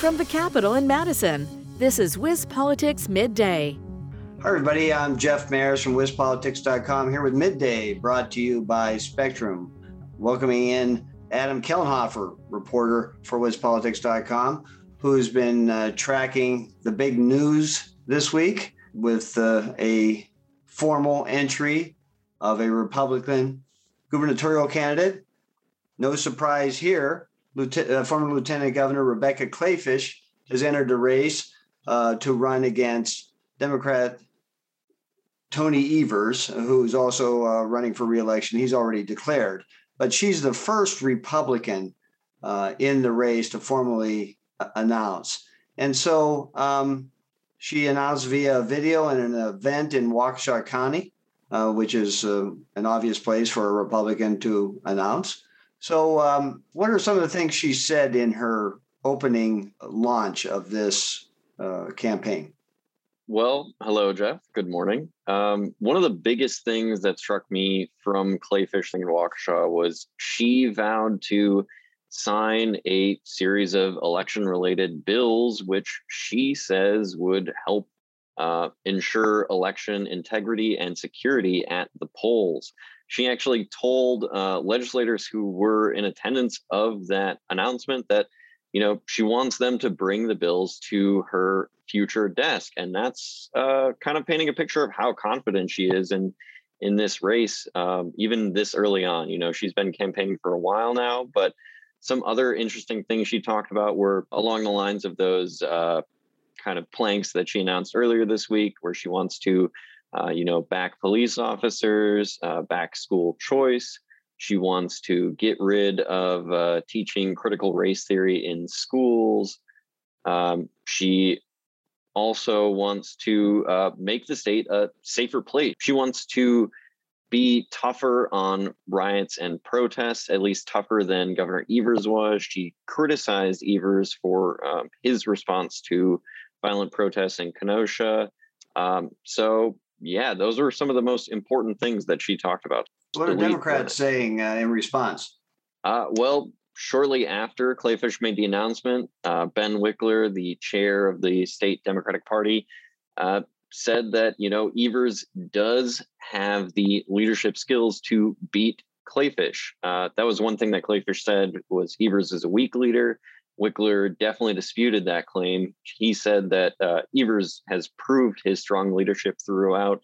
From the Capitol in Madison, this is WisPolitics Midday. Hi, everybody. I'm Jeff Mayers from WisPolitics.com here with Midday, brought to you by Spectrum. Welcoming in Adam Kellenhofer, reporter for WisPolitics.com, who's been uh, tracking the big news this week with uh, a formal entry of a Republican gubernatorial candidate. No surprise here. Lieutenant, uh, former Lieutenant Governor Rebecca Kleefisch has entered the race uh, to run against Democrat Tony Evers, who's also uh, running for reelection. He's already declared, but she's the first Republican uh, in the race to formally uh, announce. And so um, she announced via video in an event in Waukesha County, uh, which is an obvious place for a Republican to announce. So, um, what are some of the things she said in her opening launch of this uh, campaign? Well, hello, Jeff. Good morning. Um, one of the biggest things that struck me from Kleefisch in Waukesha was she vowed to sign a series of election related bills, which she says would help uh, ensure election integrity and security at the polls. She actually told uh, legislators who were in attendance of that announcement that you know she wants them to bring the bills to her future desk. And that's uh, kind of painting a picture of how confident she is in in this race um, even this early on. You know she's been campaigning for a while now but some other interesting things she talked about were along the lines of those uh, kind of planks that she announced earlier this week where she wants to uh, you know back police officers uh, back school choice she wants to get rid of uh, teaching critical race theory in schools. Um, she also wants to uh, make the state a safer place. She wants to be tougher on riots and protests, at least tougher than Governor Evers was. She criticized Evers for um, his response to violent protests in Kenosha. Um, so, yeah, those are some of the most important things that she talked about. What are Democrats saying uh, in response? Uh, well, shortly after Kleefisch made the announcement, uh, Ben Wickler, the chair of the state Democratic Party, uh, said that you know Evers does have the leadership skills to beat Kleefisch. Uh, that was one thing that Kleefisch said was Evers is a weak leader. Wickler definitely disputed that claim. He said that uh, Evers has proved his strong leadership throughout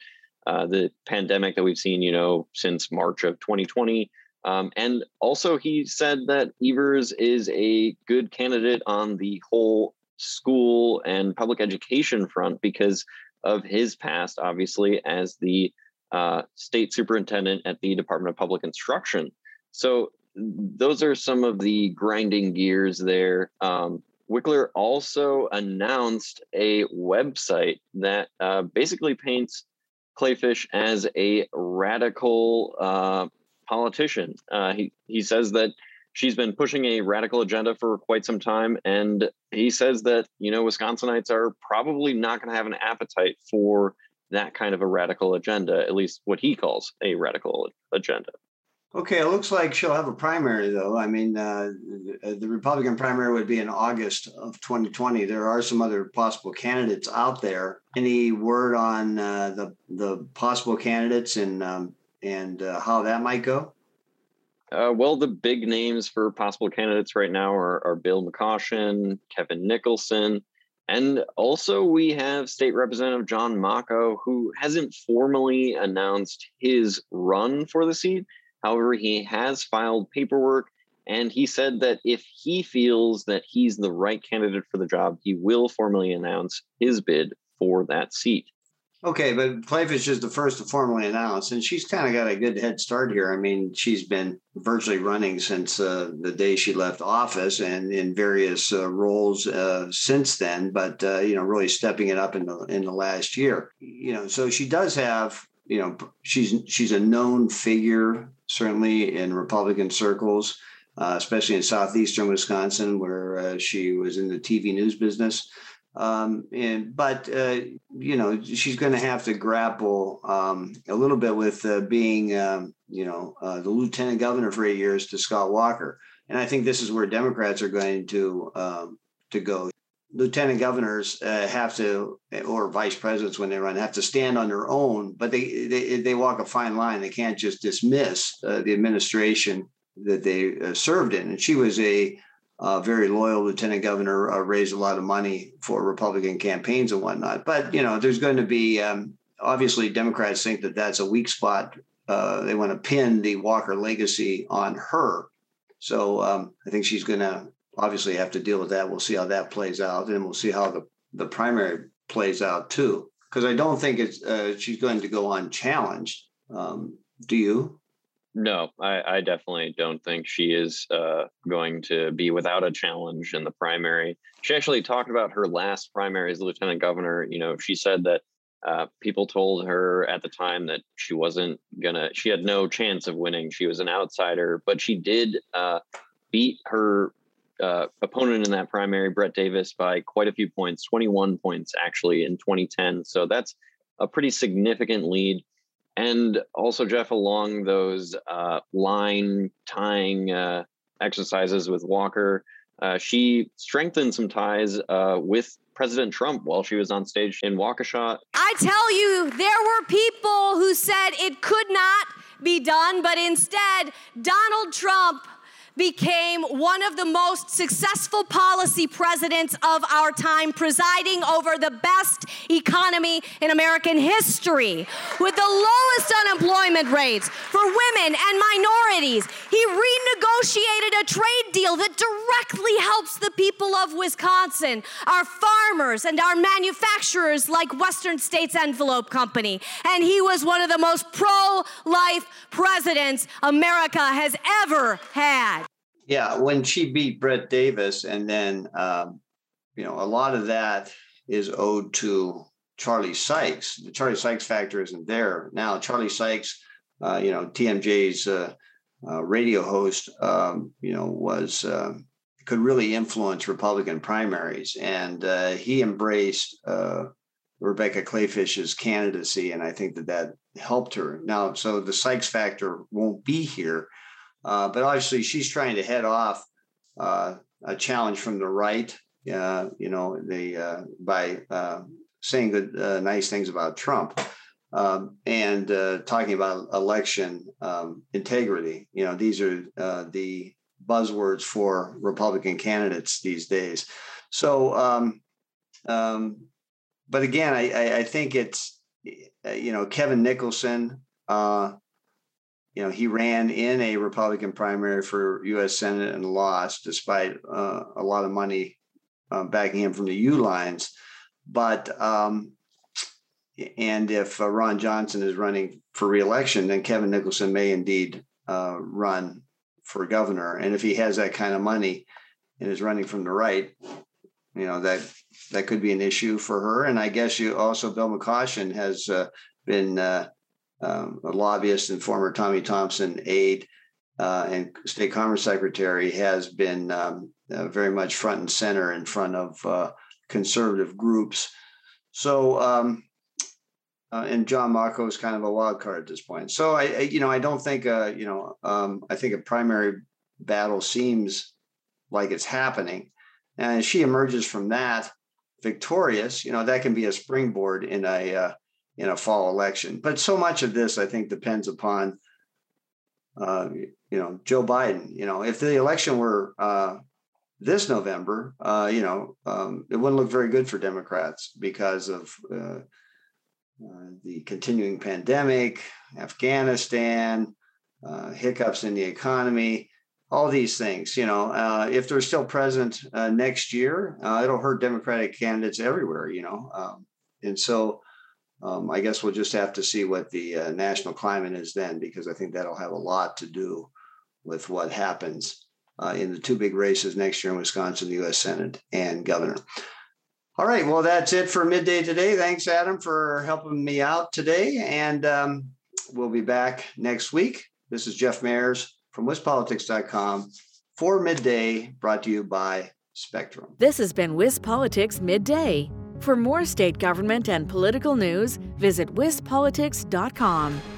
uh, the pandemic that we've seen, you know, since March of 2020. Um, and also, he said that Evers is a good candidate on the whole school and public education front because of his past, obviously, as the uh, state superintendent at the Department of Public Instruction. So, those are some of the grinding gears there. Um, Wickler also announced a website that uh, basically paints Kleefisch as a radical uh, politician. Uh, he he says that she's been pushing a radical agenda for quite some time, and he says that you know Wisconsinites are probably not going to have an appetite for that kind of a radical agenda, at least what he calls a radical agenda. Okay, it looks like she'll have a primary, though. I mean, uh, the Republican primary would be in August of 2020. There are some other possible candidates out there. Any word on uh, the the possible candidates and um, and uh, how that might go? Uh, well, the big names for possible candidates right now are, are Bill McCoshen, Kevin Nicholson, and also we have State Representative John Macco, who hasn't formally announced his run for the seat However, he has filed paperwork and he said that if he feels that he's the right candidate for the job, he will formally announce his bid for that seat. Okay, but Kleefisch is the first to formally announce, and she's kind of got a good head start here. I mean, she's been virtually running since uh, the day she left office, and in various uh, roles uh, since then. But uh, you know, really stepping it up in the in the last year. You know, so she does have you know she's she's a known figure certainly in Republican circles, uh, especially in southeastern Wisconsin, where uh, she was in the TV news business. Um, and but uh, you know she's going to have to grapple um, a little bit with uh, being um, you know uh, the lieutenant governor for eight years to Scott Walker, and I think this is where Democrats are going to um, to go. Lieutenant governors uh, have to, or vice presidents when they run, have to stand on their own, but they they, they walk a fine line. They can't just dismiss uh, the administration that they uh, served in. And she was a uh, very loyal lieutenant governor, uh, raised a lot of money for Republican campaigns and whatnot. But you know, there's going to be um, obviously Democrats think that that's a weak spot. Uh, they want to pin the Walker legacy on her. So um, I think she's going to obviously have to deal with that. We'll see how that plays out, and we'll see how the the primary plays out too. Because I don't think it's uh, she's going to go unchallenged. Um, do you? No, I, I, definitely don't think she is uh, going to be without a challenge in the primary. She actually talked about her last primary as lieutenant governor. You know, she said that uh, people told her at the time that she wasn't gonna, she had no chance of winning. She was an outsider, but she did uh, beat her uh, opponent in that primary, Brett Davis, by quite a few points, 21 points actually in 2010. So that's a pretty significant lead. And also, Jeff, along those uh, line tying uh, exercises with Walker, uh, she strengthened some ties uh, with President Trump while she was on stage in Waukesha. I tell you, there were people who said it could not be done, but instead, Donald Trump became one of the most successful policy presidents of our time, presiding over the best economy in American history with the lowest unemployment rates for women and minorities. He renegotiated a trade deal that directly helps the people of Wisconsin, our farmers and our manufacturers like Western States Envelope Company. And he was one of the most pro life presidents America has ever had. Yeah, when she beat Brett Davis, and then um, you know a lot of that is owed to Charlie Sykes. The Charlie Sykes factor isn't there now. Charlie Sykes, uh, you know, TMJ's uh, uh, radio host, um, you know, was um, could really influence Republican primaries, and uh, he embraced uh, Rebecca Kleefisch's candidacy, and I think that that helped her. Now, so the Sykes factor won't be here uh, but obviously, she's trying to head off uh, a challenge from the right. Uh, you know, the uh, by uh, saying good, uh, nice things about Trump um, and talking about election um, integrity. You know, these are the buzzwords for Republican candidates these days. So, um, um but again, I, I, I, think it's you know Kevin Nicholson. Uh, you know, he ran in a Republican primary for U.S. Senate and lost, despite uh, a lot of money uh, backing him from the Uihleins. But um, and if uh, Ron Johnson is running for reelection, then Kevin Nicholson may indeed uh, run for governor. And if he has that kind of money and is running from the right, you know that that could be an issue for her. And I guess you also Bill McCoshen has uh, been uh, um, a lobbyist and former Tommy Thompson aide uh, and state commerce secretary, has been um, uh, very much front and center in front of uh, conservative groups. So, um, uh, and John Macco is kind of a wild card at this point. So, I, I you know, I don't think, uh, you know, um, I think a primary battle seems like it's happening, and she emerges from that victorious. You know, that can be a springboard in a uh, in a fall election. But so much of this, I think, depends upon, uh, you know, Joe Biden. You know, if the election were uh, this November, uh, you know, um, it wouldn't look very good for Democrats because of uh, uh, the continuing pandemic, Afghanistan, uh, hiccups in the economy. All these things, you know, if they're still present next year, it'll hurt Democratic candidates everywhere, you know. Um, and so, um, I guess we'll just have to see what the uh, national climate is then, because I think that'll have a lot to do with what happens uh, in the two big races next year in Wisconsin, the U.S. Senate and governor. All right, well, that's it for midday today. Thanks, Adam, for helping me out today. And um, we'll be back next week. This is Jeff Mayers from WisPolitics.com for midday, brought to you by Spectrum. This has been WisPolitics Midday. For more state government and political news, visit wispolitics.com.